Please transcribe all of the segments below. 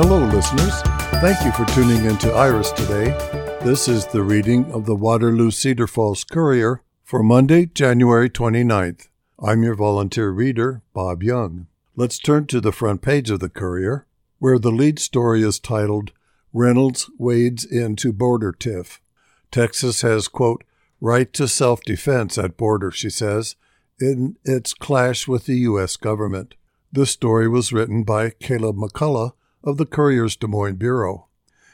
Hello, listeners. Thank you for tuning in to Iris today. This is the reading of the Waterloo Cedar Falls Courier for Monday, January 29th. I'm your volunteer reader, Bob Young. Let's turn to the front page of the Courier, where the lead story is titled Reynolds Wades Into Border Tiff. Texas has, quote, right to self defense at border, she says, in its clash with the U.S. government. This story was written by Caleb McCullough of the Courier's Des Moines Bureau,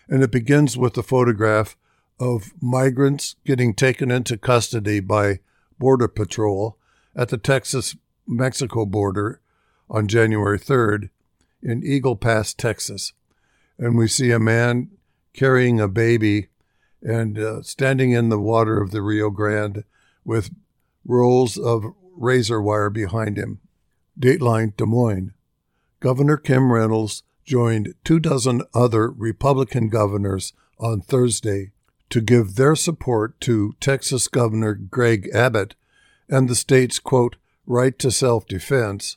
and it begins with a photograph of migrants getting taken into custody by Border Patrol at the Texas Mexico border on January 3rd in Eagle Pass, Texas. And we see a man carrying a baby and uh, standing in the water of the Rio Grande with rolls of razor wire behind him. Dateline Des Moines. Governor Kim Reynolds joined two dozen other Republican governors on Thursday to give their support to Texas Governor Greg Abbott and the state's, quote, right to self defense,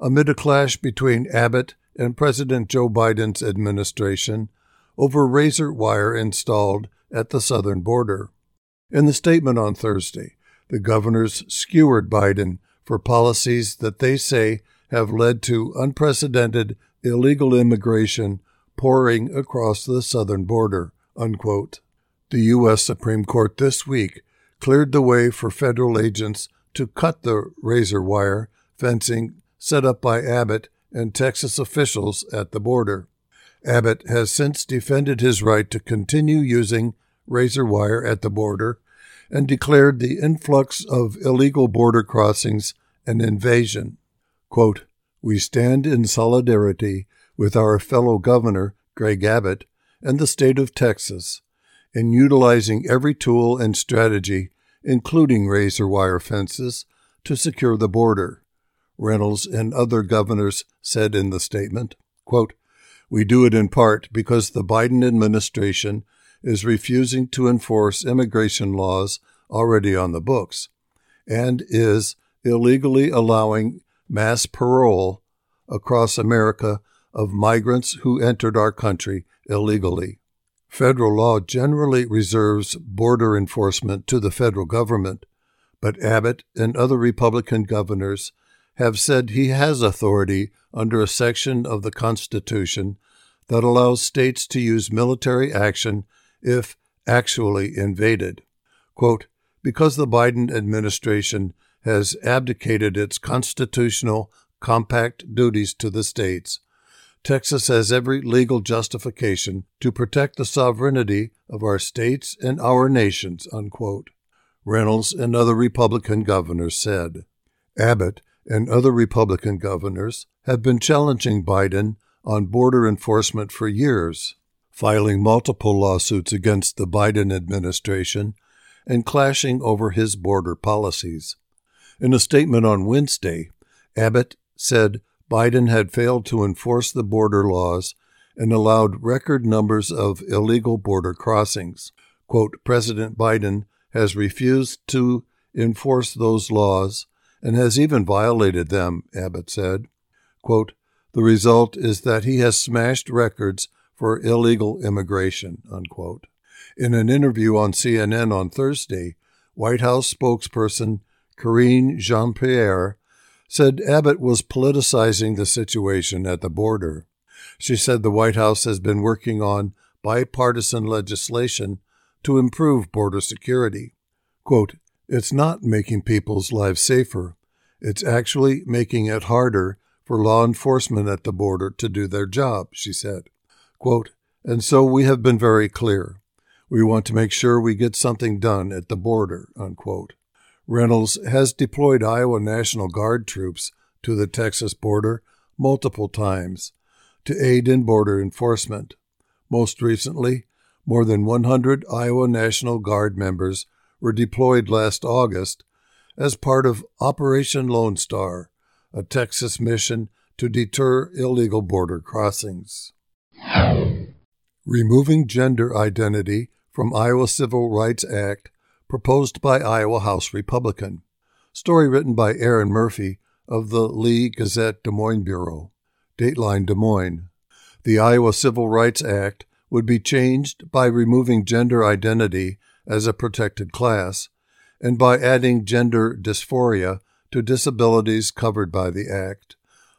amid a clash between Abbott and President Joe Biden's administration over razor wire installed at the southern border. In the statement on Thursday, the governors skewered Biden for policies that they say have led to unprecedented illegal immigration pouring across the southern border. Unquote. The U.S. Supreme Court this week cleared the way for federal agents to cut the razor wire fencing set up by Abbott and Texas officials at the border. Abbott has since defended his right to continue using razor wire at the border and declared the influx of illegal border crossings an invasion. Quote, we stand in solidarity with our fellow governor, Greg Abbott, and the state of Texas in utilizing every tool and strategy, including razor wire fences, to secure the border. Reynolds and other governors said in the statement, quote, We do it in part because the Biden administration is refusing to enforce immigration laws already on the books and is illegally allowing mass parole across America of migrants who entered our country illegally. Federal law generally reserves border enforcement to the federal government, but Abbott and other Republican governors have said he has authority under a section of the Constitution that allows states to use military action if actually invaded. Quote, because the Biden administration has abdicated its constitutional compact duties to the states, Texas has every legal justification to protect the sovereignty of our states and our nations, unquote. Reynolds and other Republican governors said. Abbott and other Republican governors have been challenging Biden on border enforcement for years, filing multiple lawsuits against the Biden administration and clashing over his border policies. In a statement on Wednesday, Abbott said Biden had failed to enforce the border laws and allowed record numbers of illegal border crossings. Quote, President Biden has refused to enforce those laws and has even violated them, Abbott said. Quote, the result is that he has smashed records for illegal immigration. Unquote. In an interview on CNN on Thursday, White House spokesperson Karine Jean Pierre said Abbott was politicizing the situation at the border. She said the White House has been working on bipartisan legislation to improve border security. Quote, it's not making people's lives safer. It's actually making it harder for law enforcement at the border to do their job, she said. Quote, and so we have been very clear. We want to make sure we get something done at the border, unquote. Reynolds has deployed Iowa National Guard troops to the Texas border multiple times to aid in border enforcement. Most recently, more than 100 Iowa National Guard members were deployed last August as part of Operation Lone Star, a Texas mission to deter illegal border crossings. Removing gender identity from Iowa Civil Rights Act proposed by Iowa House Republican. Story written by Erin Murphy of the Lee Gazette Des Moines Bureau. Dateline Des Moines. The Iowa Civil Rights Act would be changed by removing gender identity as a protected class and by adding gender dysphoria to disabilities covered by the Act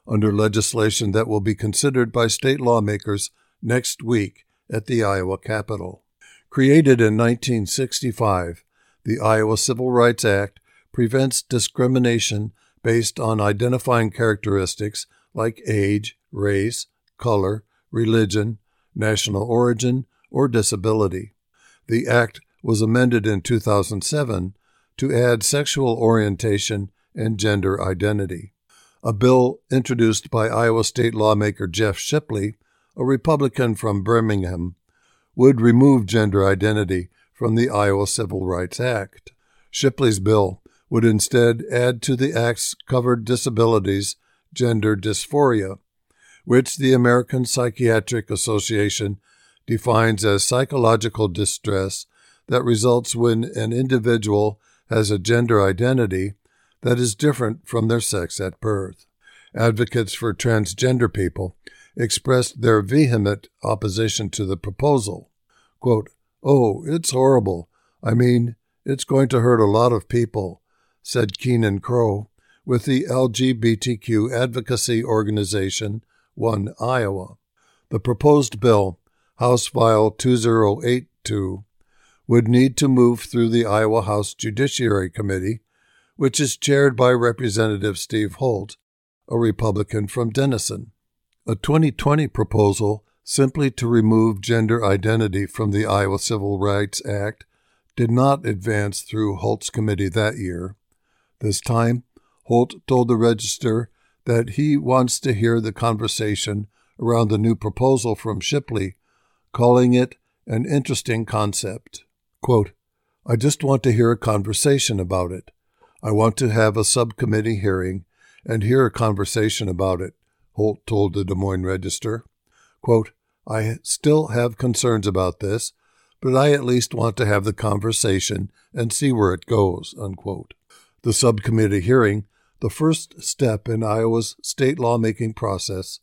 under legislation that will be considered by state lawmakers next week at the Iowa Capitol. Created in 1965, the Iowa Civil Rights Act prevents discrimination based on identifying characteristics like age, race, color, religion, national origin, or disability. The Act was amended in 2007 to add sexual orientation and gender identity. A bill introduced by Iowa State lawmaker Jeff Shipley, a Republican from Birmingham, would remove gender identity from the Iowa Civil Rights Act. Shipley's bill would instead add to the Act's covered disabilities gender dysphoria, which the American Psychiatric Association defines as psychological distress that results when an individual has a gender identity that is different from their sex at birth. Advocates for transgender people expressed their vehement opposition to the proposal. Quote, Oh, it's horrible. I mean, it's going to hurt a lot of people, said Keenan Crow with the LGBTQ advocacy organization One Iowa. The proposed bill, House File 2082, would need to move through the Iowa House Judiciary Committee, which is chaired by Representative Steve Holt, a Republican from Denison. A 2020 proposal simply to remove gender identity from the Iowa Civil Rights Act did not advance through Holt's committee that year. This time, Holt told the Register that he wants to hear the conversation around the new proposal from Shipley, calling it an interesting concept. Quote, I just want to hear a conversation about it. I want to have a subcommittee hearing and hear a conversation about it, Holt told the Des Moines Register. Quote, I still have concerns about this, but I at least want to have the conversation and see where it goes. Unquote. The subcommittee hearing, the first step in Iowa's state lawmaking process,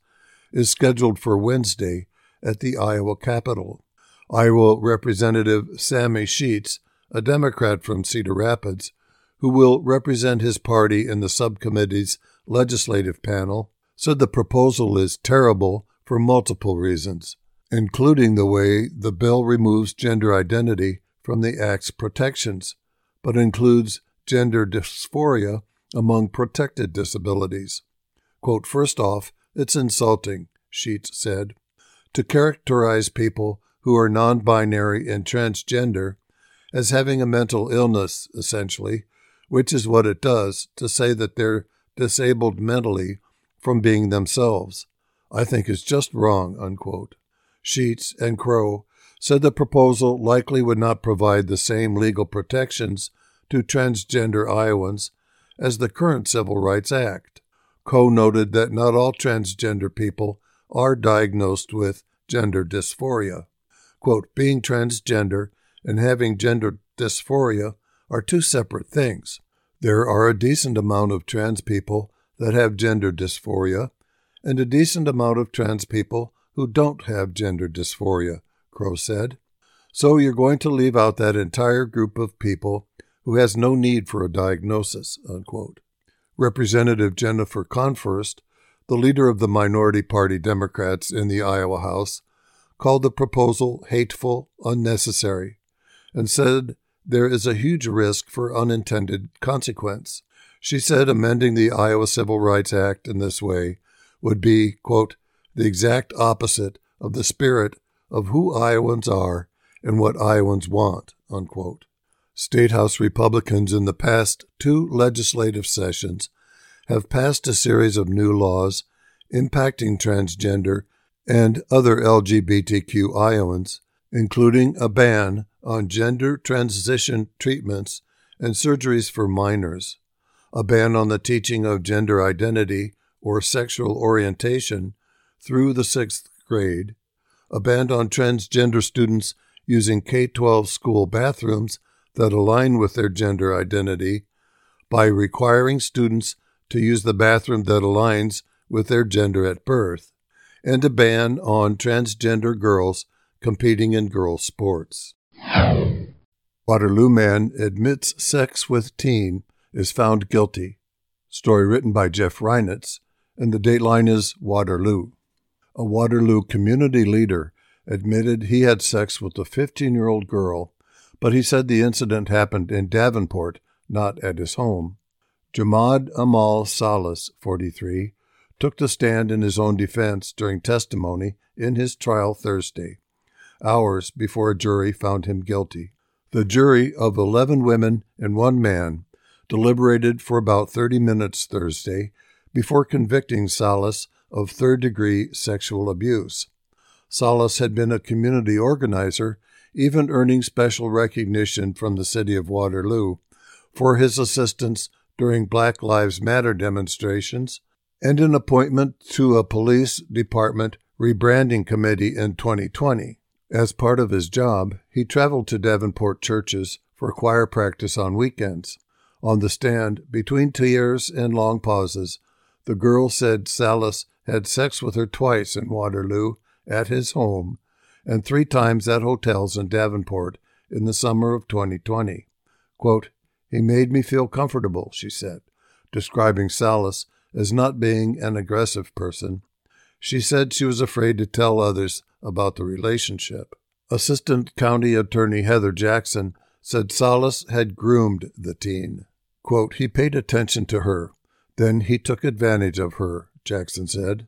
is scheduled for Wednesday at the Iowa Capitol. Iowa Representative Sami Scheetz, a Democrat from Cedar Rapids, who will represent his party in the subcommittee's legislative panel, said the proposal is terrible for multiple reasons, including the way the bill removes gender identity from the Act's protections, but includes gender dysphoria among protected disabilities. Quote, First off, it's insulting, Scheetz said, to characterize people who are non binary and transgender as having a mental illness, essentially, which is what it does to say that they're disabled mentally from being themselves, I think is just wrong. Unquote. Scheetz and Crow said the proposal likely would not provide the same legal protections to transgender Iowans as the current Civil Rights Act. Crow noted that not all transgender people are diagnosed with gender dysphoria quote, being transgender and having gender dysphoria are two separate things. There are a decent amount of trans people that have gender dysphoria and a decent amount of trans people who don't have gender dysphoria, Crow said. So you're going to leave out that entire group of people who has no need for a diagnosis, unquote. Representative Jennifer Konfrst, the leader of the minority party Democrats in the Iowa House, called the proposal hateful, unnecessary, and said there is a huge risk for unintended consequence. She said amending the Iowa Civil Rights Act in this way would be, quote, the exact opposite of the spirit of who Iowans are and what Iowans want, unquote. State House Republicans in the past two legislative sessions have passed a series of new laws impacting transgender and other LGBTQ Iowans, including a ban on gender transition treatments and surgeries for minors, a ban on the teaching of gender identity or sexual orientation through the sixth grade, a ban on transgender students using K 12 school bathrooms that align with their gender identity by requiring students to use the bathroom that aligns with their gender at birth, and a ban on transgender girls competing in girls' sports. Waterloo man admits sex with teen is found guilty. Story written by Jeff Reinitz, and the dateline is Waterloo. A Waterloo community leader admitted he had sex with a 15 year old girl, but he said the incident happened in Davenport, not at his home. Jamad Amal Salas, 43, took the stand in his own defense during testimony in his trial Thursday, hours before a jury found him guilty. The jury of 11 women and one man deliberated for about 30 minutes Thursday before convicting Salas of third degree sexual abuse. Salas had been a community organizer, even earning special recognition from the city of Waterloo for his assistance during Black Lives Matter demonstrations and an appointment to a police department rebranding committee in 2020. As part of his job, he traveled to Davenport churches for choir practice on weekends. On the stand, between tears and long pauses, the girl said Salas had sex with her twice in Waterloo at his home and three times at hotels in Davenport in the summer of 2020. Quote, he made me feel comfortable, she said, describing Salas as not being an aggressive person. She said she was afraid to tell others about the relationship. Assistant County Attorney Heather Jackson said Salas had groomed the teen. Quote, he paid attention to her, then he took advantage of her, Jackson said.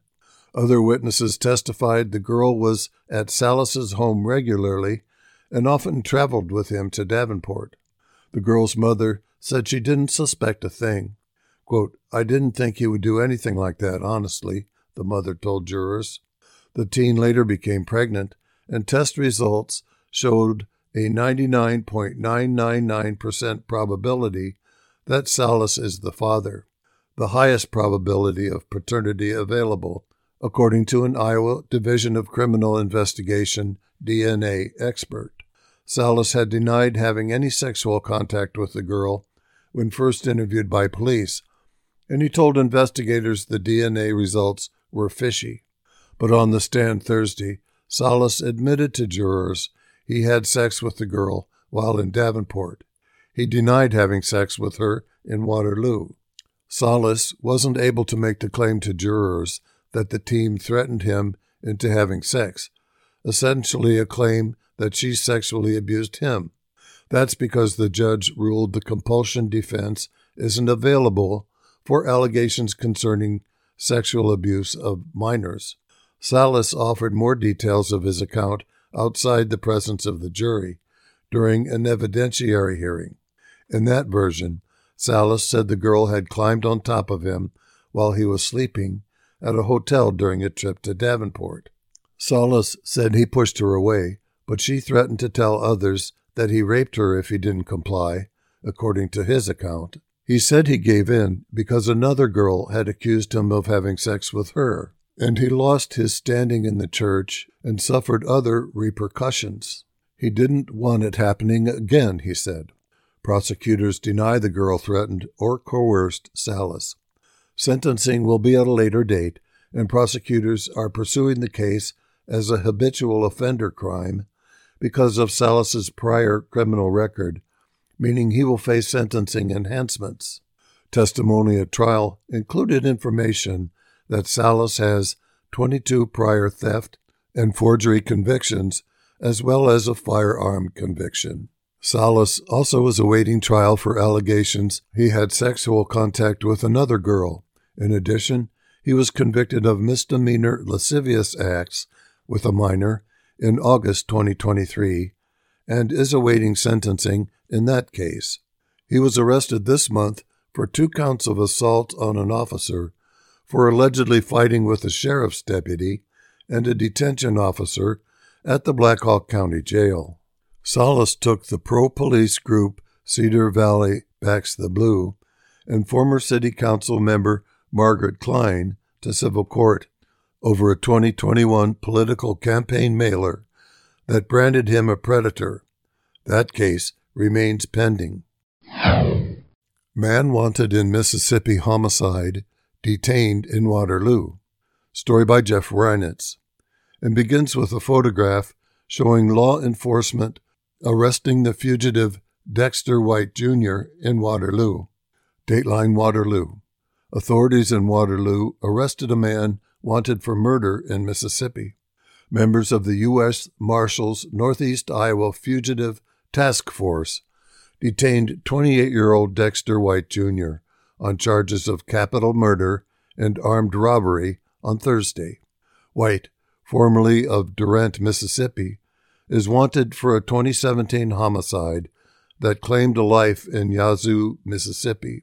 Other witnesses testified the girl was at Salas's home regularly and often traveled with him to Davenport. The girl's mother said she didn't suspect a thing. Quote, I didn't think he would do anything like that, honestly, the mother told jurors. The teen later became pregnant, and test results showed a 99.999% probability that Salas is the father, the highest probability of paternity available according to an Iowa Division of Criminal Investigation DNA expert. Salas had denied having any sexual contact with the girl when first interviewed by police, and he told investigators the DNA results were fishy. But on the stand Thursday, Salas admitted to jurors he had sex with the girl while in Davenport. He denied having sex with her in Waterloo. Salas wasn't able to make the claim to jurors that the team threatened him into having sex, essentially a claim that she sexually abused him. That's because the judge ruled the compulsion defense isn't available for allegations concerning sexual abuse of minors. Salas offered more details of his account outside the presence of the jury during an evidentiary hearing. In that version, Salas said the girl had climbed on top of him while he was sleeping at a hotel during a trip to Davenport. Salas said he pushed her away, but she threatened to tell others that he raped her if he didn't comply, according to his account. He said he gave in because another girl had accused him of having sex with her, and he lost his standing in the church and suffered other repercussions. He didn't want it happening again, he said. Prosecutors deny the girl threatened or coerced Salas. Sentencing will be at a later date, and prosecutors are pursuing the case as a habitual offender crime because of Salas's prior criminal record, meaning he will face sentencing enhancements. Testimony at trial included information that Salas has 22 prior theft and forgery convictions, as well as a firearm conviction. Salas also is awaiting trial for allegations he had sexual contact with another girl. In addition, he was convicted of misdemeanor lascivious acts with a minor in August 2023 and is awaiting sentencing in that case. He was arrested this month for two counts of assault on an officer for allegedly fighting with a sheriff's deputy and a detention officer at the Black Hawk County Jail. Salas took the pro police group Cedar Valley Backs the Blue and former city council member Margaret Klein to civil court over a 2021 political campaign mailer that branded him a predator. That case remains pending. Man wanted in Mississippi homicide detained in Waterloo. Story by Jeff Reinitz, and begins with a photograph showing law enforcement arresting the fugitive Dexter White Jr. in Waterloo. Dateline Waterloo. Authorities in Waterloo arrested a man wanted for murder in Mississippi. Members of the U.S. Marshals Northeast Iowa Fugitive Task Force detained 28 year old Dexter White Jr. on charges of capital murder and armed robbery on Thursday. White, formerly of Durant, Mississippi, is wanted for a 2017 homicide that claimed a life in Yazoo, Mississippi.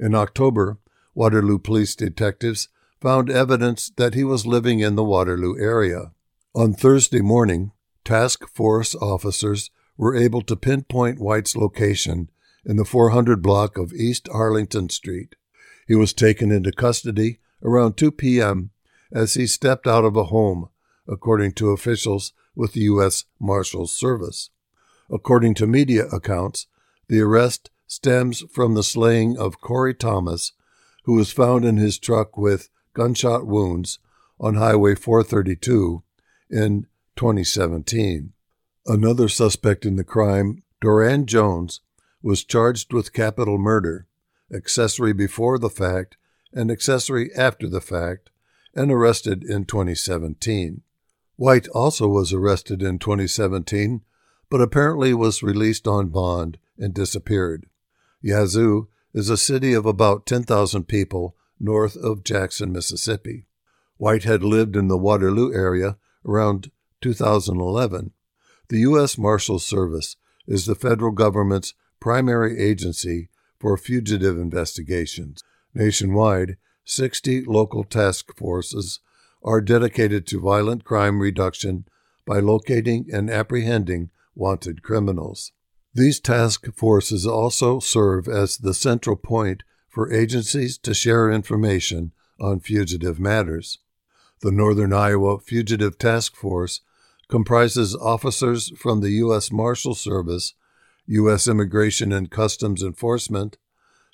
In October, Waterloo police detectives found evidence that he was living in the Waterloo area. On Thursday morning, task force officers were able to pinpoint White's location in the 400 block of East Arlington Street. He was taken into custody around 2 p.m. as he stepped out of a home, according to officials with the U.S. Marshals Service. According to media accounts, the arrest stems from the slaying of Corey Thomas, who was found in his truck with gunshot wounds on Highway 432 in 2017. Another suspect in the crime, Doran Jones, was charged with capital murder, accessory before the fact, and accessory after the fact, and arrested in 2017. White also was arrested in 2017, but apparently was released on bond and disappeared. Yazoo is a city of about 10,000 people north of Jackson, Mississippi. White had lived in the Waterloo area around 2011 the U.S. Marshals Service is the federal government's primary agency for fugitive investigations. Nationwide, 60 local task forces are dedicated to violent crime reduction by locating and apprehending wanted criminals. These task forces also serve as the central point for agencies to share information on fugitive matters. The Northern Iowa Fugitive Task Force comprises officers from the U.S. Marshal Service, U.S. Immigration and Customs Enforcement,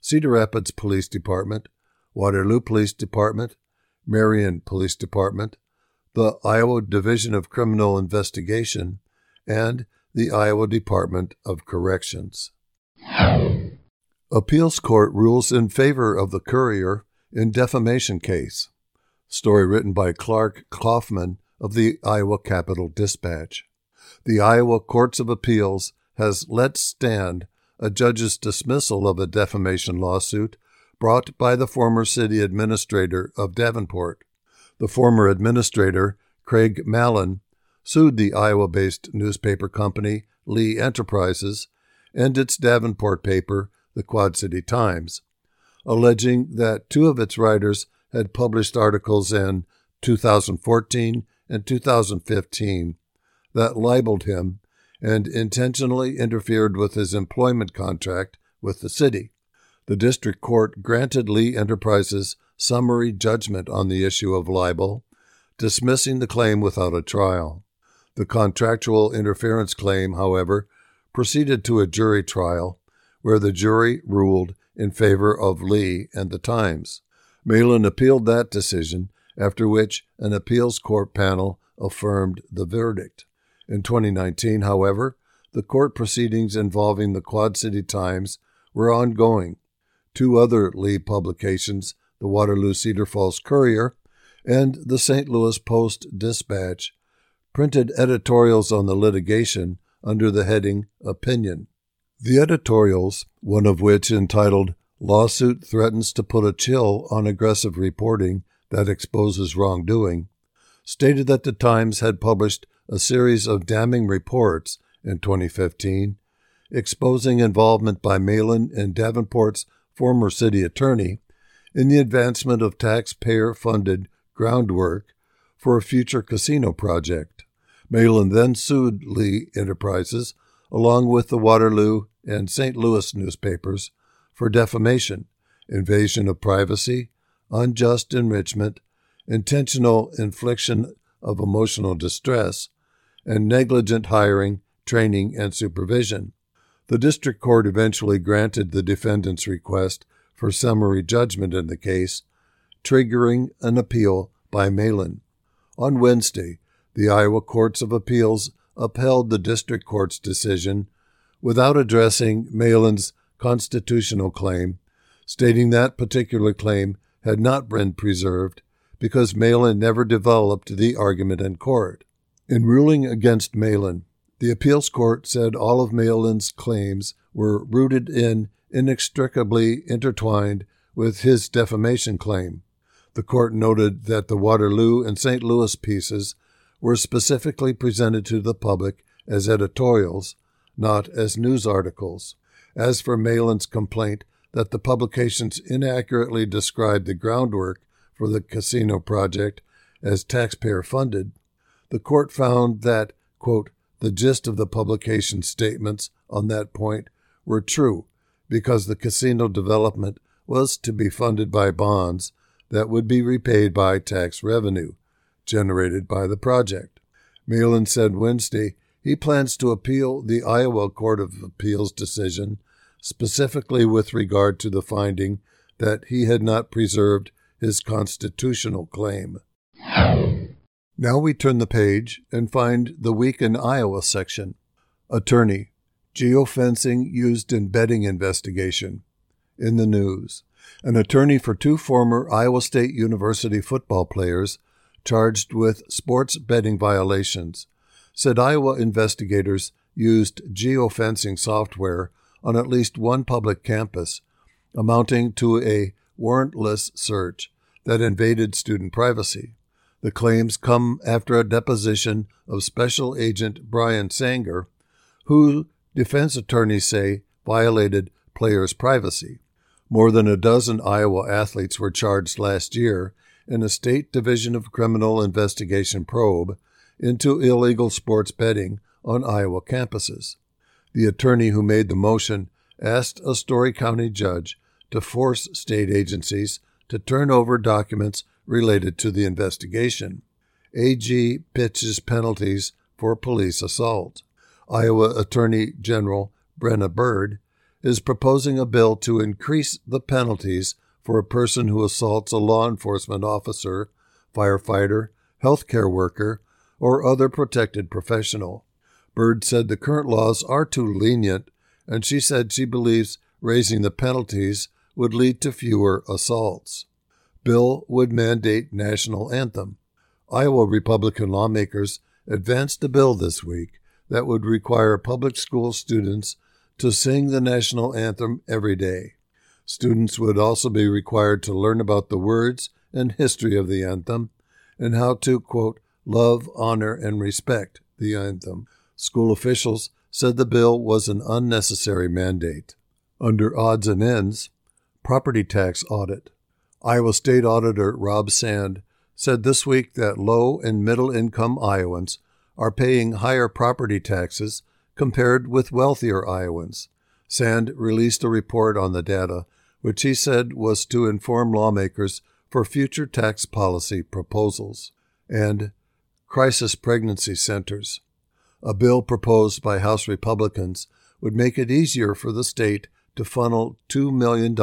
Cedar Rapids Police Department, Waterloo Police Department, Marion Police Department, the Iowa Division of Criminal Investigation, and the Iowa Department of Corrections. Appeals Court rules in favor of the Courier in defamation case. Story written by Clark Kaufman of the Iowa Capital Dispatch. The Iowa Courts of Appeals has let stand a judge's dismissal of a defamation lawsuit brought by the former city administrator of Davenport. The former administrator, Craig Malin, sued the Iowa based newspaper company Lee Enterprises and its Davenport paper, the Quad City Times, alleging that two of its writers had published articles in 2014 and 2015 that libeled him and intentionally interfered with his employment contract with the city. The district court granted Lee Enterprises summary judgment on the issue of libel, dismissing the claim without a trial. The contractual interference claim, however, proceeded to a jury trial where the jury ruled in favor of Lee and the Times. Malin appealed that decision after which an appeals court panel affirmed the verdict. In 2019, however, the court proceedings involving the Quad City Times were ongoing. Two other Lee publications, the Waterloo Cedar Falls Courier and the St. Louis Post Dispatch, printed editorials on the litigation under the heading Opinion. The editorials, one of which entitled Lawsuit Threatens to Put a Chill on Aggressive Reporting that exposes wrongdoing, stated that the Times had published a series of damning reports in 2015 exposing involvement by Malin and Davenport's former city attorney in the advancement of taxpayer funded groundwork for a future casino project. Malin then sued Lee Enterprises, along with the Waterloo and St. Louis newspapers, for defamation, invasion of privacy, unjust enrichment, intentional infliction of emotional distress, and negligent hiring, training, and supervision. The district court eventually granted the defendant's request for summary judgment in the case, triggering an appeal by Malin. On Wednesday, the Iowa Courts of Appeals upheld the district court's decision without addressing Malin's constitutional claim, stating that particular claim had not been preserved because Malin never developed the argument in court. In ruling against Malin, the appeals court said all of Malin's claims were rooted in, inextricably intertwined with his defamation claim. The court noted that the Waterloo and St. Louis pieces were specifically presented to the public as editorials, not as news articles. As for Malin's complaint that the publications inaccurately described the groundwork for the casino project as taxpayer funded, the court found that, quote, the gist of the publication statements on that point were true because the casino development was to be funded by bonds that would be repaid by tax revenue generated by the project. Malin said Wednesday he plans to appeal the Iowa Court of Appeals decision, specifically with regard to the finding that he had not preserved his constitutional claim. Now we turn the page and find the Week in Iowa section. Attorney, geofencing used in betting investigation. In the news an attorney for two former Iowa State University football players charged with sports betting violations, said Iowa investigators used geofencing software on at least one public campus, amounting to a warrantless search that invaded student privacy. The claims come after a deposition of Special Agent Brian Sanger, who defense attorneys say violated players' privacy. More than a dozen Iowa athletes were charged last year in a state division of criminal investigation probe into illegal sports betting on Iowa campuses. The attorney who made the motion asked a Story County judge to force state agencies to turn over documents related to the investigation. AG pitches penalties for police assault. Iowa Attorney General Brenna Bird is proposing a bill to increase the penalties for a person who assaults a law enforcement officer, firefighter, healthcare worker, or other protected professional. Bird said the current laws are too lenient, and she said she believes raising the penalties would lead to fewer assaults. Bill would mandate national anthem. Iowa Republican lawmakers advanced a bill this week that would require public school students to sing the national anthem every day. Students would also be required to learn about the words and history of the anthem and how to, quote, love, honor, and respect the anthem. School officials said the bill was an unnecessary mandate. Under odds and ends, property tax audit. Iowa State Auditor Rob Sand said this week that low and middle income Iowans are paying higher property taxes compared with wealthier Iowans. Sand released a report on the data, which he said was to inform lawmakers for future tax policy proposals. And crisis pregnancy centers. A bill proposed by House Republicans would make it easier for the state to funnel $2 million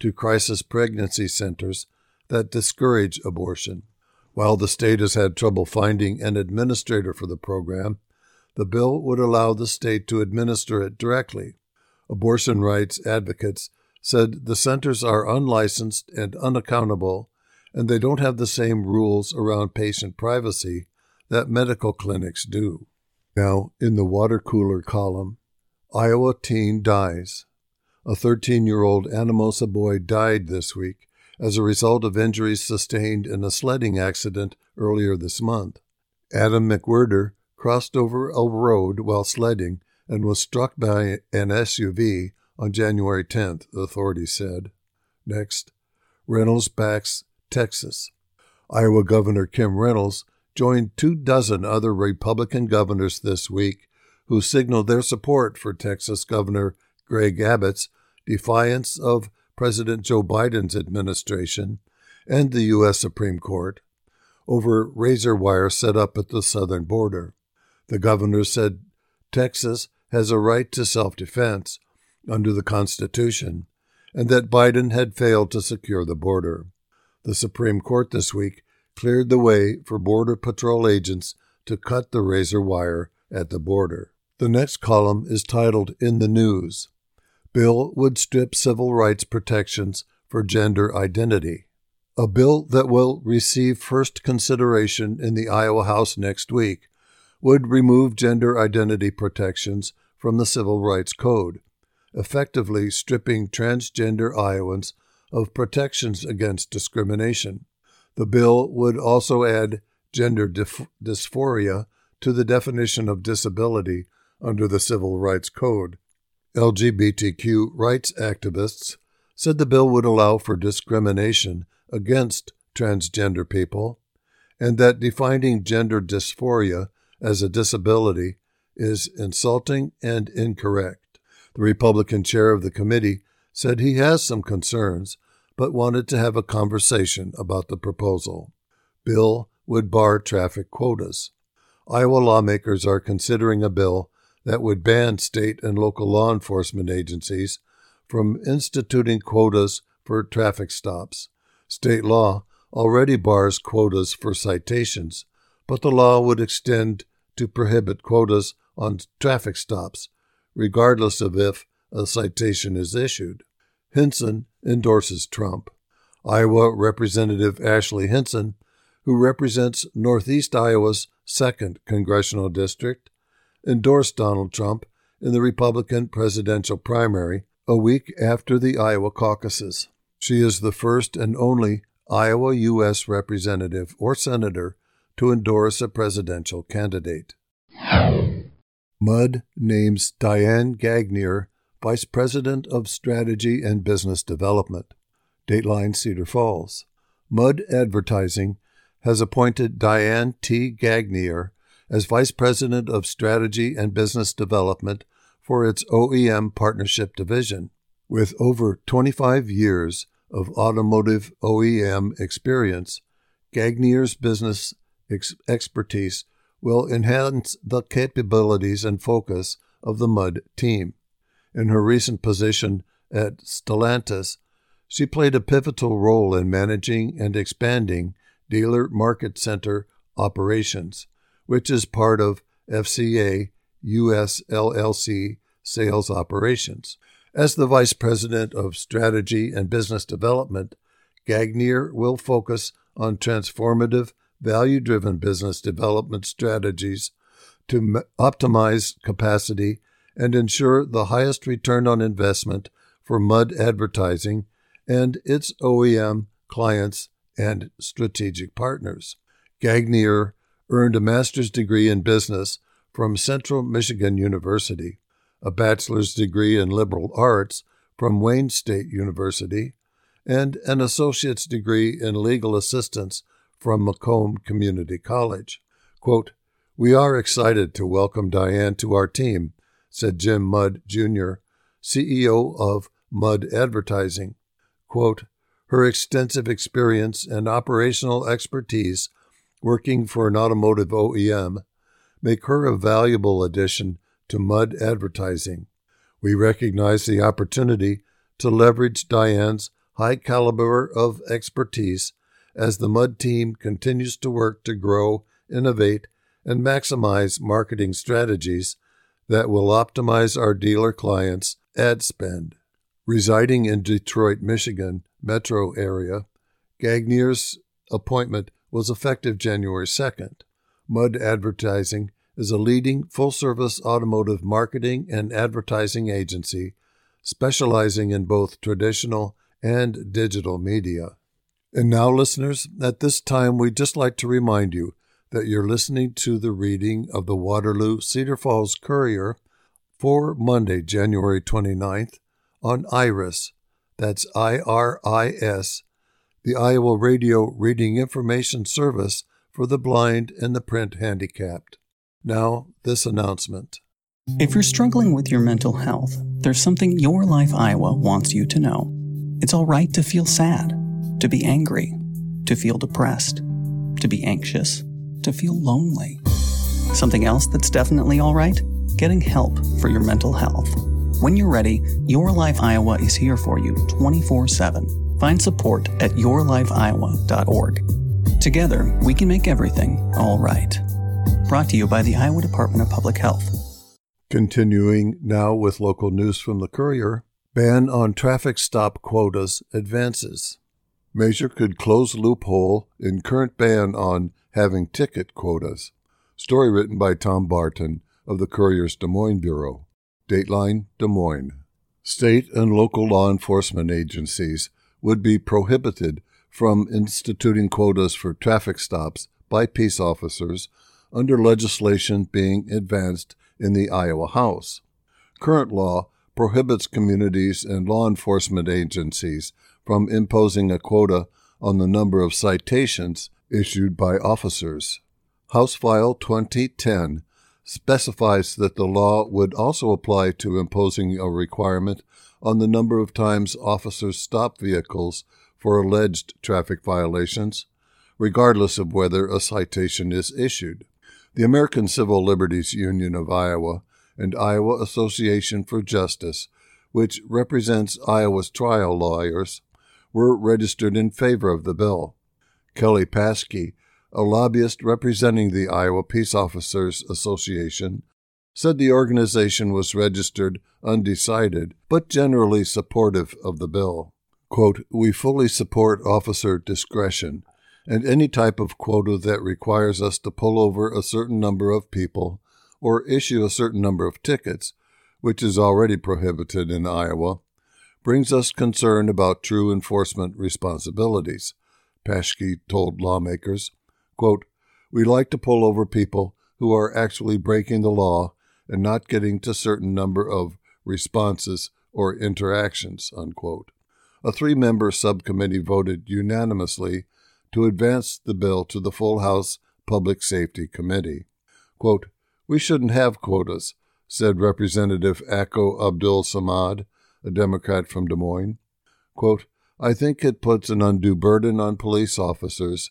to crisis pregnancy centers that discourage abortion. While the state has had trouble finding an administrator for the program, the bill would allow the state to administer it directly. Abortion rights advocates said the centers are unlicensed and unaccountable, and they don't have the same rules around patient privacy that medical clinics do. Now, in the water cooler column, Iowa teen dies. A 13 year old Anamosa boy died this week as a result of injuries sustained in a sledding accident earlier this month. Adam McWhirter crossed over a road while sledding and was struck by an SUV on January 10th, authorities said. Next, Reynolds backs Texas. Iowa Governor Kim Reynolds joined two dozen other Republican governors this week who signaled their support for Texas Governor Greg Abbott's defiance of President Joe Biden's administration and the U.S. Supreme Court over razor wire set up at the southern border. The governor said Texas has a right to self defense under the Constitution and that Biden had failed to secure the border. The Supreme Court this week cleared the way for Border Patrol agents to cut the razor wire at the border. The next column is titled In the News. Bill would strip civil rights protections for gender identity. A bill that will receive first consideration in the Iowa House next week would remove gender identity protections from the Civil Rights Code, effectively stripping transgender Iowans of protections against discrimination. The bill would also add gender dif- dysphoria to the definition of disability under the Civil Rights Code. LGBTQ rights activists said the bill would allow for discrimination against transgender people and that defining gender dysphoria as a disability is insulting and incorrect. The Republican chair of the committee said he has some concerns but wanted to have a conversation about the proposal. Bill would bar traffic quotas. Iowa lawmakers are considering a bill that would ban state and local law enforcement agencies from instituting quotas for traffic stops. State law already bars quotas for citations, but the law would extend to prohibit quotas on traffic stops, regardless of if a citation is issued. Hinson endorses Trump. Iowa Representative Ashley Hinson, who represents Northeast Iowa's 2nd Congressional District, endorsed Donald Trump in the Republican presidential primary a week after the Iowa caucuses. She is the first and only Iowa U.S. representative or senator to endorse a presidential candidate. Mudd names Diane Gagnier Vice President of Strategy and Business Development, Dateline Cedar Falls. Mudd Advertising has appointed Diane T. Gagnier as Vice President of Strategy and Business Development for its OEM Partnership Division. With over 25 years of automotive OEM experience, Gagnier's business ex- expertise will enhance the capabilities and focus of the Mudd team. In her recent position at Stellantis, she played a pivotal role in managing and expanding dealer market center operations, which is part of FCA US LLC sales operations. As the Vice President of Strategy and Business Development, Gagnier will focus on transformative, value driven business development strategies to optimize capacity and ensure the highest return on investment for Mudd advertising and its OEM clients and strategic partners. Gagnier earned a master's degree in business from Central Michigan University, a bachelor's degree in liberal arts from Wayne State University, and an associate's degree in legal assistance from Macomb Community College. Quote, We are excited to welcome Diane to our team, said Jim Mudd Jr., CEO of Mudd Advertising. Quote, her extensive experience and operational expertise working for an automotive OEM make her a valuable addition to Mudd Advertising. We recognize the opportunity to leverage Diane's high caliber of expertise as the Mudd team continues to work to grow, innovate, and maximize marketing strategies that will optimize our dealer clients' ad spend. Residing in Detroit, Michigan metro area, Gagnier's appointment was effective January 2nd. Mudd Advertising is a leading full service automotive marketing and advertising agency specializing in both traditional and digital media. And now, listeners, at this time, we'd just like to remind you that you're listening to the reading of the Waterloo Cedar Falls Courier for Monday, January 29th on IRIS. That's I R I S, the Iowa Radio Reading Information Service for the blind and the print handicapped. Now, this announcement. If you're struggling with your mental health, there's something Your Life Iowa wants you to know. It's all right to feel sad, to be angry, to feel depressed, to be anxious to feel lonely. Something else that's definitely all right? Getting help for your mental health. When you're ready, Your Life Iowa is here for you 24 7. Find support at yourlifeiowa.org. Together, we can make everything all right. Brought to you by the Iowa Department of Public Health. Continuing now with local news from the Courier ban on traffic stop quotas advances. Measure could close loophole in current ban on having ticket quotas. Story written by Tom Barton of the Courier's Des Moines Bureau. Dateline Des Moines. State and local law enforcement agencies would be prohibited from instituting quotas for traffic stops by peace officers under legislation being advanced in the Iowa House. Current law prohibits communities and law enforcement agencies from imposing a quota on the number of citations issued by officers. House File 2010 specifies that the law would also apply to imposing a requirement on the number of times officers stop vehicles for alleged traffic violations, regardless of whether a citation is issued. The American Civil Liberties Union of Iowa and Iowa Association for Justice, which represents Iowa's trial lawyers, were registered in favor of the bill. Kelly Paskey, a lobbyist representing the Iowa Peace Officers Association, said the organization was registered undecided but generally supportive of the bill. Quote, We fully support officer discretion and any type of quota that requires us to pull over a certain number of people or issue a certain number of tickets, which is already prohibited in Iowa, brings us concern about true enforcement responsibilities. Paskey told lawmakers, quote, We like to pull over people who are actually breaking the law and not getting to certain number of responses or interactions, unquote. A three member subcommittee voted unanimously to advance the bill to the full House Public Safety Committee. Quote, We shouldn't have quotas, said Representative Ako Abdul Samad, a Democrat from Des Moines. Quote, I think it puts an undue burden on police officers,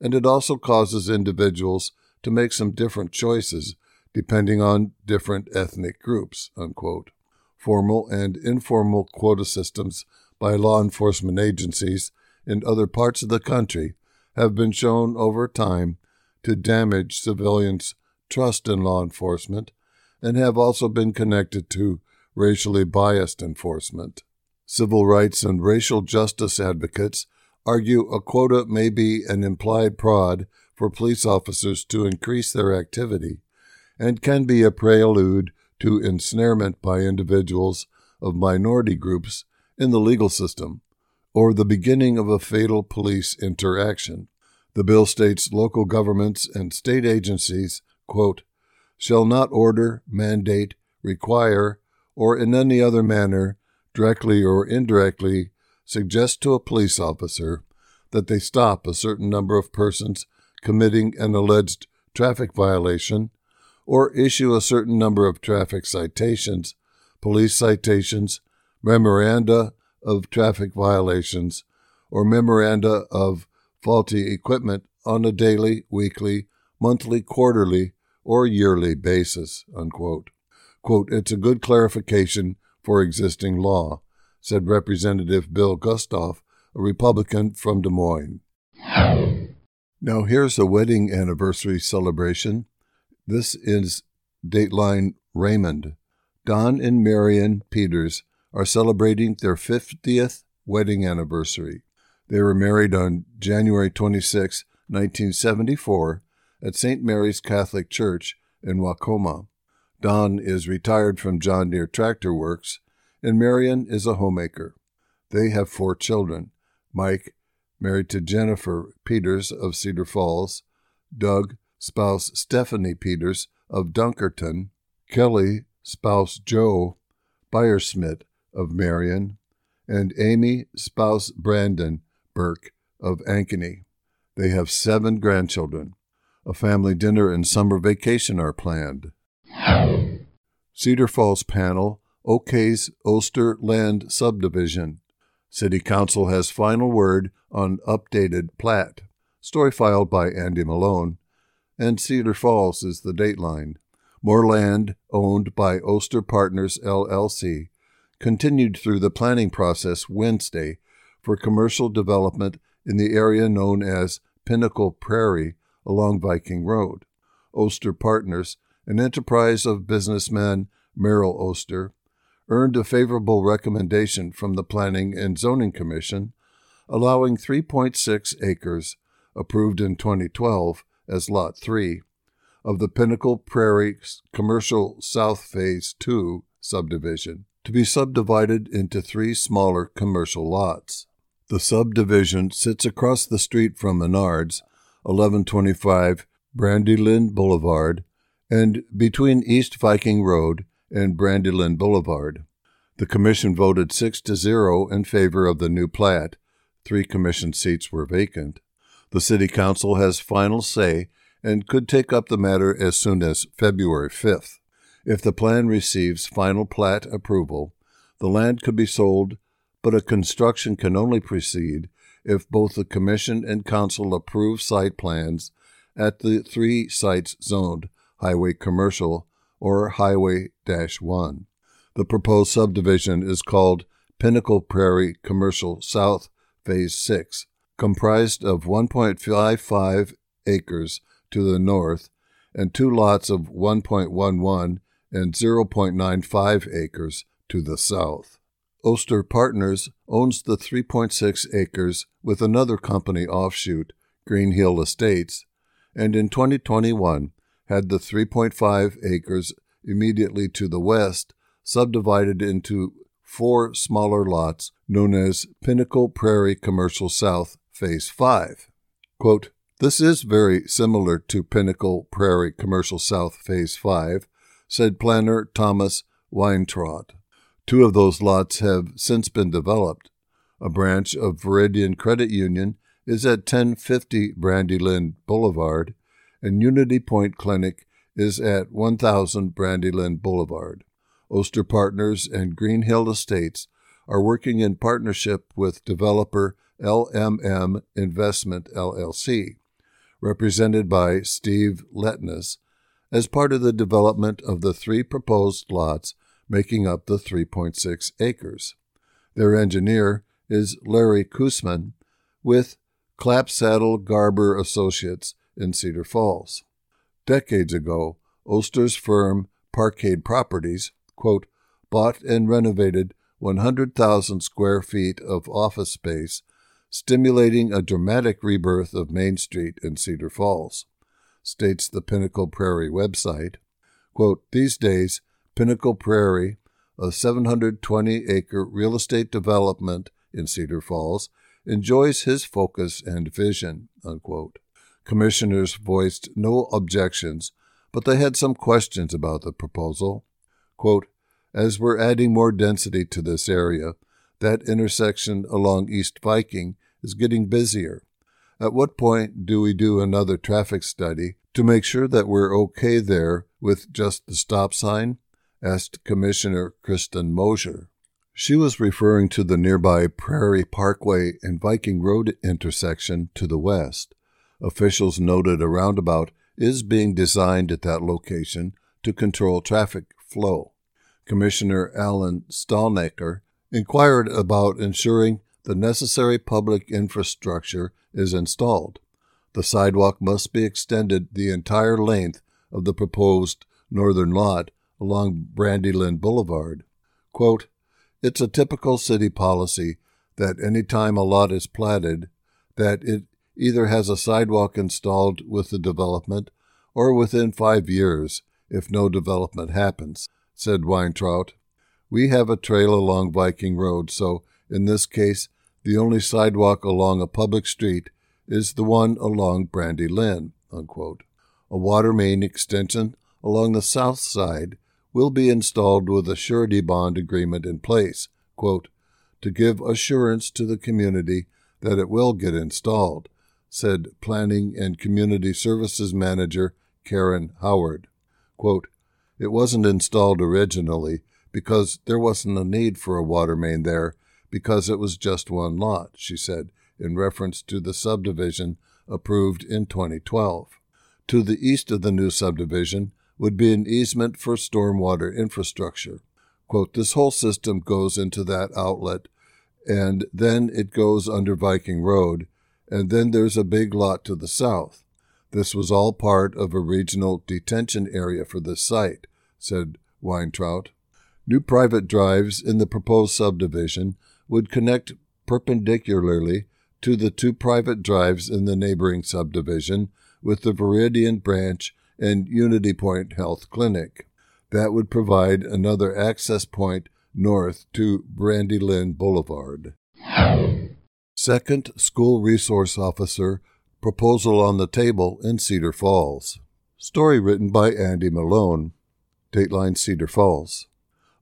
and it also causes individuals to make some different choices depending on different ethnic groups. Unquote. Formal and informal quota systems by law enforcement agencies in other parts of the country have been shown over time to damage civilians' trust in law enforcement and have also been connected to racially biased enforcement. Civil rights and racial justice advocates argue a quota may be an implied prod for police officers to increase their activity and can be a prelude to ensnarement by individuals of minority groups in the legal system or the beginning of a fatal police interaction. The bill states local governments and state agencies, quote, shall not order, mandate, require, or in any other manner, directly or indirectly, suggest to a police officer that they stop a certain number of persons committing an alleged traffic violation or issue a certain number of traffic citations, police citations, memoranda of traffic violations, or memoranda of faulty equipment on a daily, weekly, monthly, quarterly, or yearly basis. Unquote. Quote, it's a good clarification for existing law, said Representative Bill Gustoff, a Republican from Des Moines. Now here's a wedding anniversary celebration. This is Dateline Raymond. Don and Marion Peters are celebrating their 50th wedding anniversary. They were married on January 26, 1974, at St. Mary's Catholic Church in Waucoma. Don is retired from John Deere Tractor Works, and Marion is a homemaker. They have four children Mike, married to Jennifer Peters of Cedar Falls, Doug, spouse Stephanie Peters of Dunkerton, Kelly, spouse Joe Beiersmith of Marion, and Amy, spouse Brandon Burke of Ankeny. They have seven grandchildren. A family dinner and summer vacation are planned. Cedar Falls panel okays Oster Land subdivision. City Council has final word on updated plat. Story filed by Andy Malone. And Cedar Falls is the dateline. More land owned by Oster Partners LLC continued through the planning process Wednesday for commercial development in the area known as Pinnacle Prairie along Viking Road. Oster Partners, an enterprise of businessman Merrill Oster, earned a favorable recommendation from the Planning and Zoning Commission, allowing 3.6 acres, approved in 2012 as Lot 3, of the Pinnacle Prairie Commercial South Phase 2 subdivision to be subdivided into three smaller commercial lots. The subdivision sits across the street from Menards, 1125 Brandilynn Boulevard, and between East Viking Road and Brandilynn Boulevard. The commission voted 6 to 0 in favor of the new plat. Three commission seats were vacant. The City Council has final say and could take up the matter as soon as February 5th. If the plan receives final plat approval, the land could be sold, but a construction can only proceed if both the Commission and Council approve site plans at the three sites zoned Highway Commercial or Highway 1. The proposed subdivision is called Pinnacle Prairie Commercial South Phase 6, comprised of 1.55 acres to the north and two lots of 1.11 and 0.95 acres to the south. Oster Partners owns the 3.6 acres with another company offshoot, Green Hill Estates, and in 2021 had the 3.5 acres immediately to the west subdivided into four smaller lots known as Pinnacle Prairie Commercial South Phase 5. Quote, this is very similar to Pinnacle Prairie Commercial South Phase 5, said planner Thomas Weintraut. Two of those lots have since been developed. A branch of Viridian Credit Union is at 1050 Brandilynn Boulevard, and Unity Point Clinic is at 1000 Brandilynn Boulevard. Oster Partners and Green Hill Estates are working in partnership with developer LMM Investment LLC represented by Steve Letness, as part of the development of the three proposed lots making up the 3.6 acres. Their engineer is Larry Kusman with Clapsaddle Garber Associates in Cedar Falls. Decades ago, Oster's firm Parkade Properties, quote, bought and renovated 100,000 square feet of office space stimulating a dramatic rebirth of Main Street in Cedar Falls, states the Pinnacle Prairie website. Quote, These days, Pinnacle Prairie, a 720 acre real estate development in Cedar Falls, enjoys his focus and vision. Unquote. Commissioners voiced no objections, but they had some questions about the proposal. Quote, As we're adding more density to this area, that intersection along East Viking is getting busier. At what point do we do another traffic study to make sure that we're okay there with just the stop sign? asked Commissioner Kristen Mosier. She was referring to the nearby Prairie Parkway and Viking Road intersection to the west. Officials noted a roundabout is being designed at that location to control traffic flow. Commissioner Alan Stalnaker inquired about ensuring the necessary public infrastructure is installed. The sidewalk must be extended the entire length of the proposed northern lot along Brandilynn Boulevard. Quote, it's a typical city policy that any time a lot is platted, that it either has a sidewalk installed with the development or within five years if no development happens, said Weintraut. We have a trail along Viking Road, so in this case the only sidewalk along a public street is the one along Brandilynn. Unquote. A water main extension along the south side will be installed with a surety bond agreement in place, quote, to give assurance to the community that it will get installed, said Planning and Community Services Manager Karen Howard. Quote, it wasn't installed originally because there wasn't a need for a water main there because it was just one lot, she said, in reference to the subdivision approved in 2012. To the east of the new subdivision would be an easement for stormwater infrastructure. Quote, this whole system goes into that outlet, and then it goes under Viking Road, and then there's a big lot to the south. This was all part of a regional detention area for this site, said Weintraut. New private drives in the proposed subdivision would connect perpendicularly to the two private drives in the neighboring subdivision with the Viridian Branch and Unity Point Health Clinic. That would provide another access point north to Brandilynn Boulevard. Second School Resource Officer proposal on the table in Cedar Falls. Story written by Andy Malone. Dateline Cedar Falls.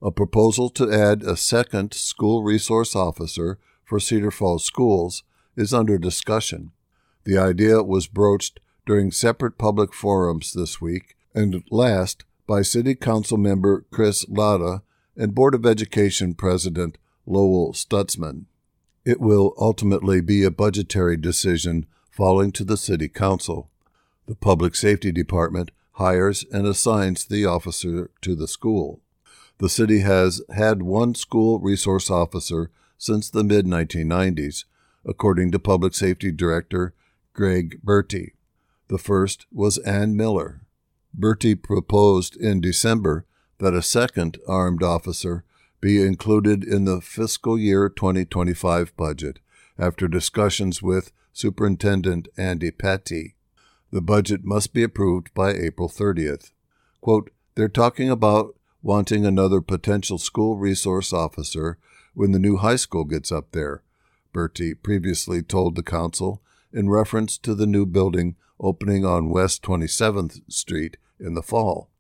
A proposal to add a second school resource officer for Cedar Falls schools is under discussion. The idea was broached during separate public forums this week and last by City Council member Chris Latta and Board of Education President Lowell Stutzman. It will ultimately be a budgetary decision falling to the City Council. The Public Safety Department hires and assigns the officer to the school. The city has had one school resource officer since the mid 1990s, according to Public Safety Director Greg Berte. The first was Ann Miller. Berte proposed in December that a second armed officer be included in the fiscal year 2025 budget after discussions with Superintendent Andy Pattee. The budget must be approved by April 30th. Quote, they're talking about wanting another potential school resource officer when the new high school gets up there, Berte previously told the council in reference to the new building opening on West 27th Street in the fall.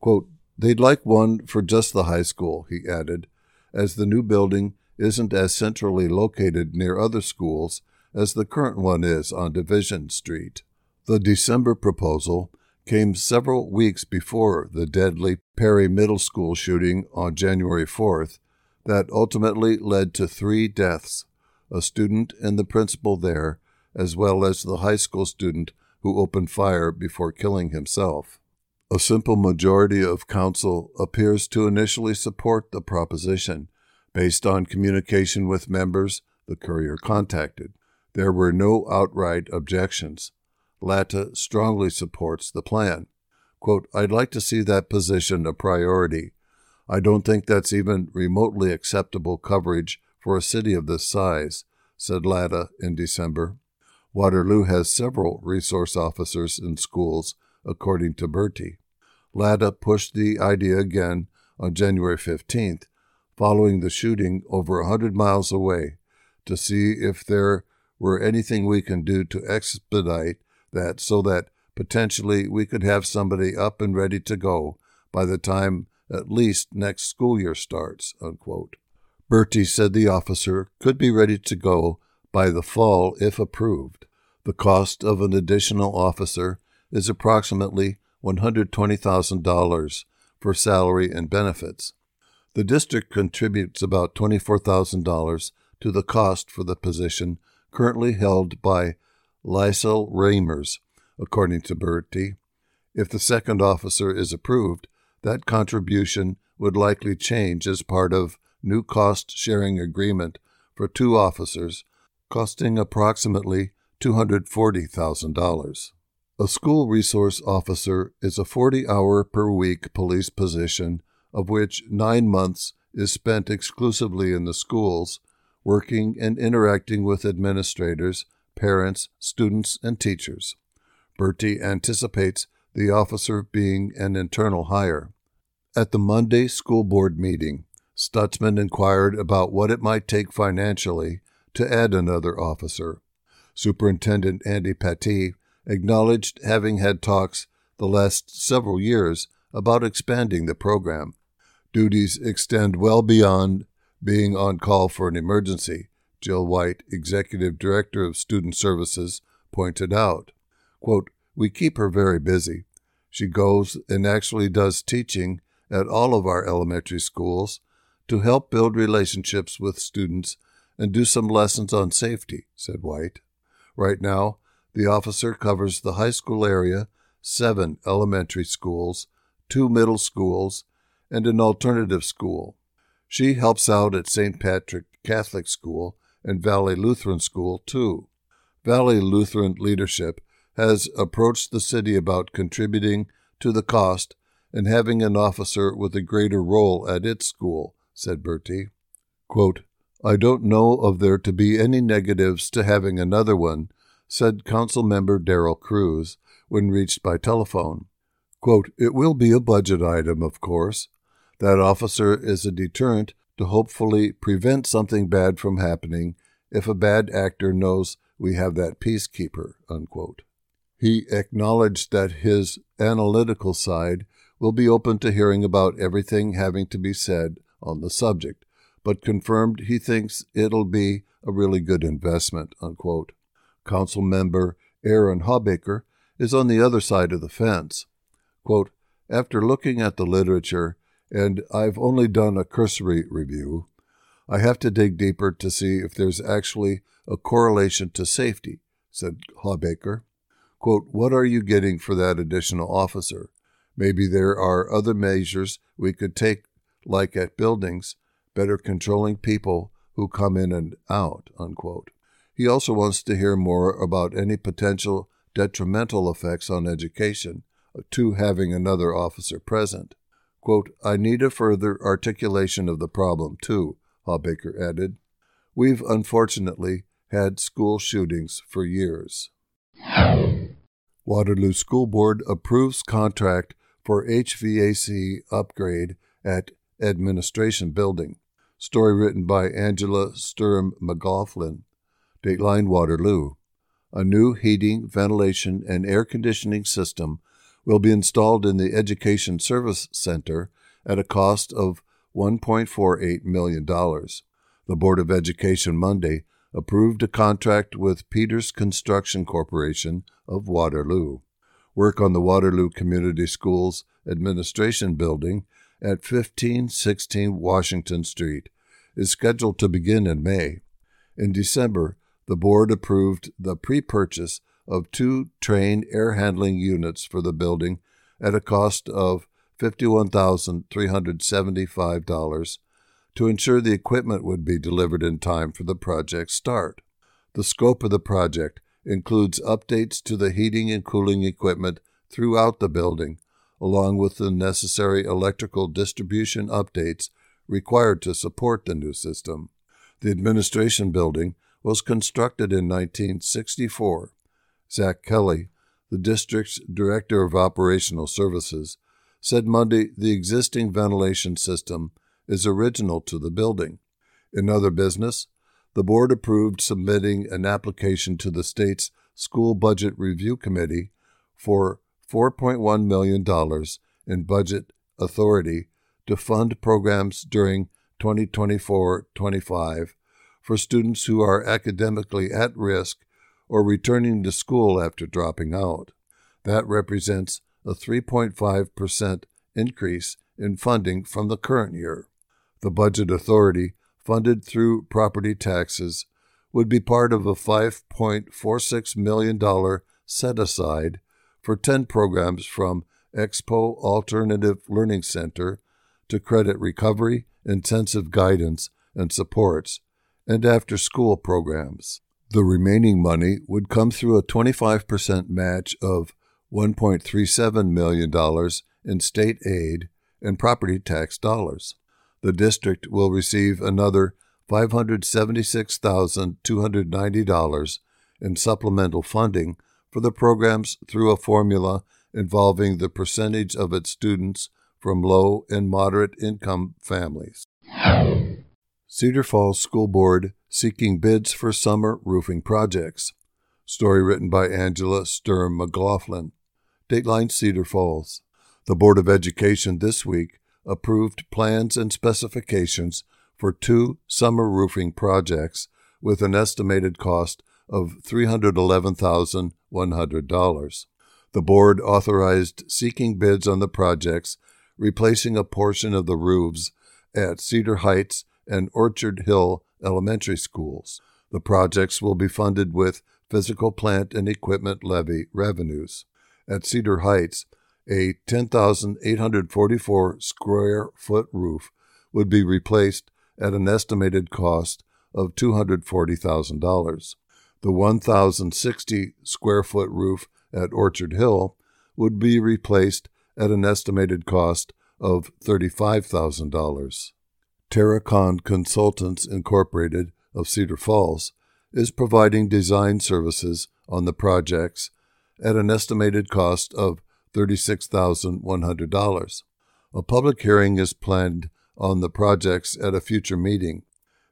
Quote, They'd like one for just the high school, he added, as the new building isn't as centrally located near other schools as the current one is on Division Street. The December proposal came several weeks before the deadly Perry Middle School shooting on January 4th that ultimately led to three deaths a student and the principal there, as well as the high school student who opened fire before killing himself. A simple majority of council appears to initially support the proposition, based on communication with members the courier contacted. There were no outright objections. Latta strongly supports the plan. Quote, I'd like to see that position a priority. I don't think that's even remotely acceptable coverage for a city of this size, said Latta in December. Waterloo has several resource officers in schools according to Berte. Latta pushed the idea again on January 15th, following the shooting over a hundred miles away, to see if there were anything we can do to expedite that so that potentially we could have somebody up and ready to go by the time at least next school year starts. Unquote. Berte said the officer could be ready to go by the fall if approved. The cost of an additional officer is approximately $120,000 for salary and benefits. The district contributes about $24,000 to the cost for the position currently held by Lysel Reimers, according to Berte. If the second officer is approved, that contribution would likely change as part of new cost sharing agreement for two officers, costing approximately $240,000. A school resource officer is a 40 hour per week police position, of which nine months is spent exclusively in the schools, working and interacting with administrators, parents, students, and teachers. Berte anticipates the officer being an internal hire. At the Monday school board meeting, Stutzman inquired about what it might take financially to add another officer. Superintendent Andy Pattee acknowledged having had talks the last several years about expanding the program. Duties extend well beyond being on call for an emergency, Jill White, Executive Director of Student Services, pointed out. Quote, We keep her very busy. She goes and actually does teaching at all of our elementary schools to help build relationships with students and do some lessons on safety, said White. Right now, the officer covers the high school area, seven elementary schools, two middle schools, and an alternative school. She helps out at St. Patrick Catholic School and Valley Lutheran School, too. Valley Lutheran leadership has approached the city about contributing to the cost and having an officer with a greater role at its school, said Berte. Quote, I don't know of there to be any negatives to having another one, said Council Member Daryl Kruse when reached by telephone. Quote, It will be a budget item, of course. That officer is a deterrent to hopefully prevent something bad from happening if a bad actor knows we have that peacekeeper. Unquote. He acknowledged that his analytical side will be open to hearing about everything having to be said on the subject, but confirmed he thinks it'll be a really good investment. Unquote. Council member Aaron Hawbaker is on the other side of the fence. Quote, After looking at the literature, and I've only done a cursory review, I have to dig deeper to see if there's actually a correlation to safety, said Hawbaker. Quote, What are you getting for that additional officer? Maybe there are other measures we could take, like at buildings, better controlling people who come in and out. Unquote. He also wants to hear more about any potential detrimental effects on education to having another officer present. Quote, I need a further articulation of the problem, too, Hawbaker added. We've unfortunately had school shootings for years. Waterloo School Board approves contract for HVAC upgrade at Administration Building. Story written by Angela Sturm McLaughlin. Dateline Waterloo. A new heating, ventilation, and air conditioning system will be installed in the Education Service Center at a cost of $1.48 million. The Board of Education Monday approved a contract with Peters Construction Corporation of Waterloo. Work on the Waterloo Community Schools Administration Building at 1516 Washington Street is scheduled to begin in May. In December, the board approved the pre purchase of two Trane air handling units for the building at a cost of $51,375 to ensure the equipment would be delivered in time for the project's start. The scope of the project includes updates to the heating and cooling equipment throughout the building, along with the necessary electrical distribution updates required to support the new system. The administration building was constructed in 1964 Zach Kelly, the district's Director of Operational Services, said Monday the existing ventilation system is original to the building. In other business, the board approved submitting an application to the state's School Budget Review Committee for $4.1 million in budget authority to fund programs during 2024 25 for students who are academically at risk or returning to school after dropping out. That represents a 3.5% increase in funding from the current year. The Budget Authority, funded through property taxes, would be part of a $5.46 million set aside for 10 programs from Expo Alternative Learning Center to credit recovery, intensive guidance and supports, and after school programs. The remaining money would come through a 25% match of $1.37 million in state aid and property tax dollars. The district will receive another $576,290 in supplemental funding for the programs through a formula involving the percentage of its students from low and moderate income families. Cedar Falls School Board seeking bids for summer roofing projects. Story written by Angela Sturm McLaughlin. Dateline Cedar Falls. The Board of Education this week approved plans and specifications for two summer roofing projects with an estimated cost of $311,100. The board authorized seeking bids on the projects, replacing a portion of the roofs at Cedar Heights and Orchard Hill elementary schools. The projects will be funded with physical plant and equipment levy revenues. At Cedar Heights, a 10,844 square foot roof would be replaced at an estimated cost of $240,000. The 1,060 square foot roof at Orchard Hill would be replaced at an estimated cost of $35,000. Terracon Consultants Incorporated of Cedar Falls is providing design services on the projects at an estimated cost of $36,100. A public hearing is planned on the projects at a future meeting.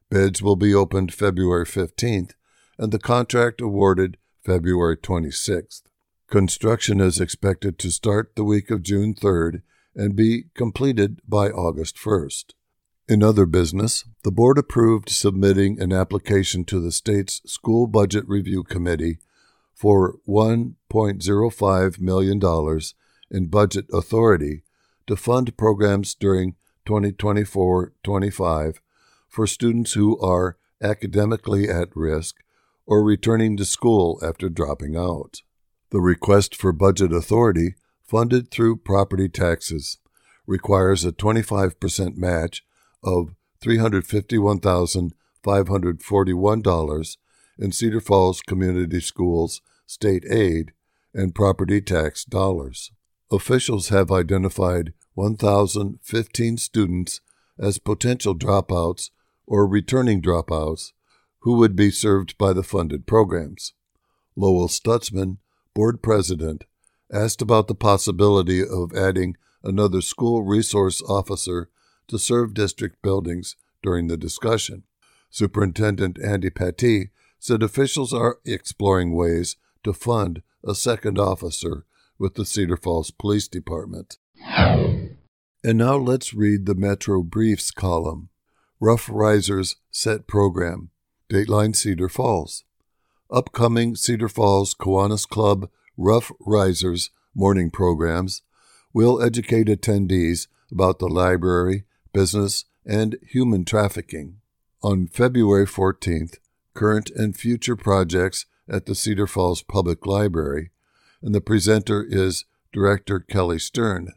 Bids will be opened February 15th and the contract awarded February 26th. Construction is expected to start the week of June 3rd and be completed by August 1st. In other business, the board approved submitting an application to the state's School Budget Review Committee for $1.05 million in budget authority to fund programs during 2024 25 for students who are academically at risk or returning to school after dropping out. The request for budget authority, funded through property taxes, requires a 25% match of $351,541 in Cedar Falls Community Schools state aid and property tax dollars. Officials have identified 1,015 students as potential dropouts or returning dropouts who would be served by the funded programs. Lowell Stutzman, board president, asked about the possibility of adding another school resource officer to serve district buildings during the discussion. Superintendent Andy Pattee said officials are exploring ways to fund a second officer with the Cedar Falls Police Department. And now let's read the Metro Briefs column. Rough Risers Set Program, Dateline Cedar Falls. Upcoming Cedar Falls Kiwanis Club Rough Risers morning programs will educate attendees about the library, business, and human trafficking. On February 14th, current and future projects at the Cedar Falls Public Library, and the presenter is Director Kelly Stern.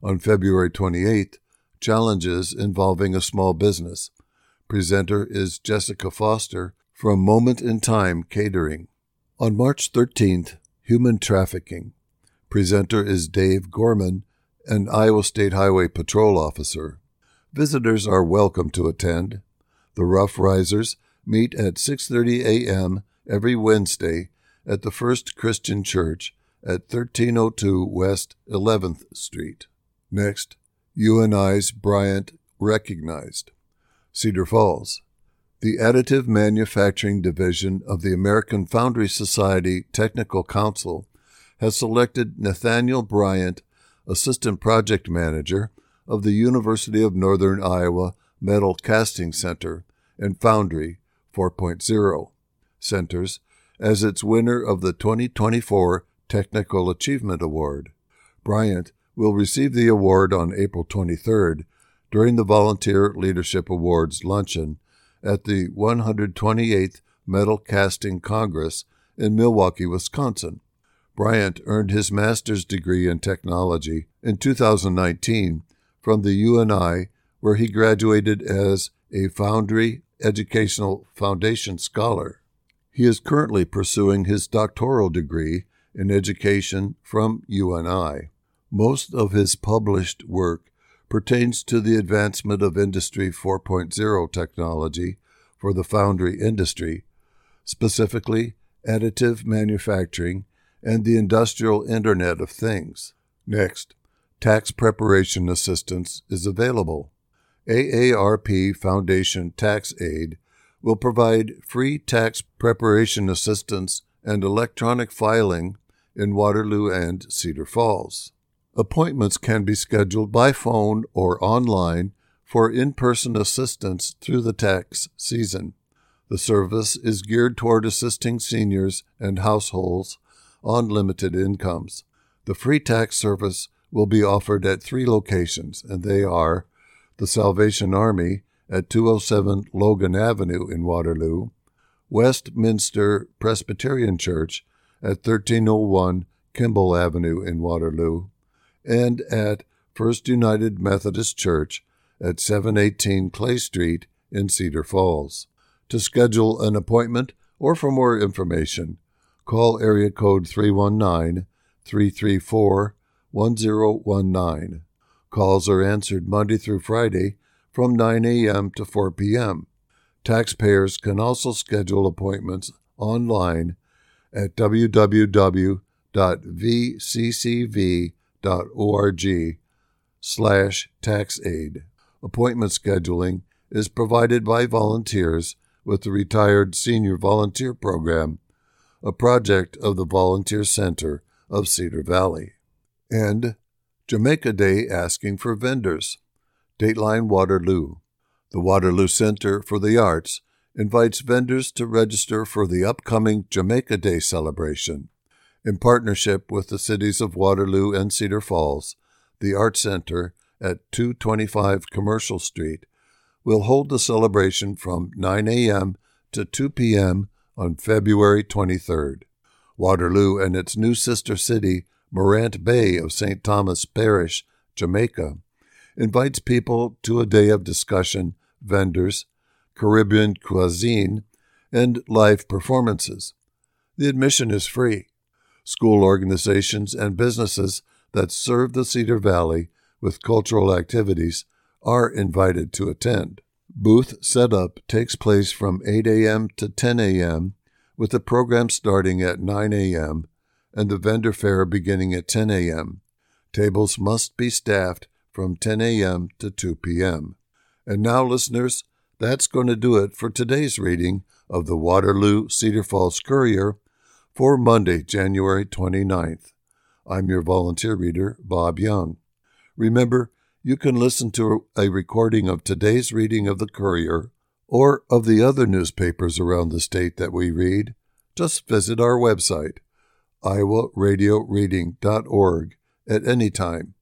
On February 28th, challenges involving a small business. Presenter is Jessica Foster from Moment in Time Catering. On March 13th, Human Trafficking. Presenter is Dave Gorman, an Iowa State Highway Patrol officer. Visitors are welcome to attend. The Rough Risers meet at 6:30 a.m. every Wednesday at the First Christian Church at 1302 West 11th Street. Next, UNI's Bryant recognized. Cedar Falls. The Additive Manufacturing Division of the American Foundry Society Technical Council has selected Nathaniel Bryant, Assistant Project Manager of the University of Northern Iowa Metal Casting Center and Foundry 4.0 centers as its winner of the 2024 Technical Achievement Award. Bryant will receive the award on April 23rd during the Volunteer Leadership Awards luncheon at the 128th Metal Casting Congress in Milwaukee, Wisconsin. Bryant earned his master's degree in technology in 2019 from the UNI, where he graduated as a Foundry Educational Foundation Scholar. He is currently pursuing his doctoral degree in education from UNI. Most of his published work pertains to the advancement of Industry 4.0 technology for the foundry industry, specifically additive manufacturing and the industrial Internet of Things. Next, tax preparation assistance is available. AARP Foundation Tax Aid will provide free tax preparation assistance and electronic filing in Waterloo and Cedar Falls. Appointments can be scheduled by phone or online for in person assistance through the tax season. The service is geared toward assisting seniors and households on limited incomes. The free tax service will be offered at three locations, and they are the Salvation Army at 207 Logan Avenue in Waterloo, Westminster Presbyterian Church at 1301 Kimball Avenue in Waterloo, and at First United Methodist Church at 718 Clay Street in Cedar Falls. To schedule an appointment or for more information, call area code 319 334 1019. Calls are answered Monday through Friday from 9 a.m. to 4 p.m. Taxpayers can also schedule appointments online at www.vccv.org slash taxaid. Appointment scheduling is provided by volunteers with the Retired Senior Volunteer Program, a project of the Volunteer Center of Cedar Valley. And Jamaica Day asking for vendors. Dateline Waterloo. The Waterloo Center for the Arts invites vendors to register for the upcoming Jamaica Day celebration. In partnership with the cities of Waterloo and Cedar Falls, the Art Center at 225 Commercial Street will hold the celebration from 9 a.m. to 2 p.m. on February 23rd. Waterloo and its new sister city, Morant Bay of St. Thomas Parish, Jamaica, invites people to a day of discussion, vendors, Caribbean cuisine, and live performances. The admission is free. School organizations and businesses that serve the Cedar Valley with cultural activities are invited to attend. Booth setup takes place from 8 a.m. to 10 a.m., with the program starting at 9 a.m. and the vendor fair beginning at 10 a.m. Tables must be staffed from 10 a.m. to 2 p.m. And now, listeners, that's going to do it for today's reading of the Waterloo Cedar Falls Courier for Monday, January 29th. I'm your volunteer reader, Bob Young. Remember, you can listen to a recording of today's reading of the Courier or of the other newspapers around the state that we read. Just visit our website, iowaradioreading.org, at any time.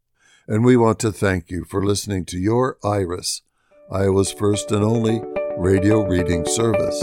And we want to thank you for listening to your IRIS, Iowa's first and only radio reading service.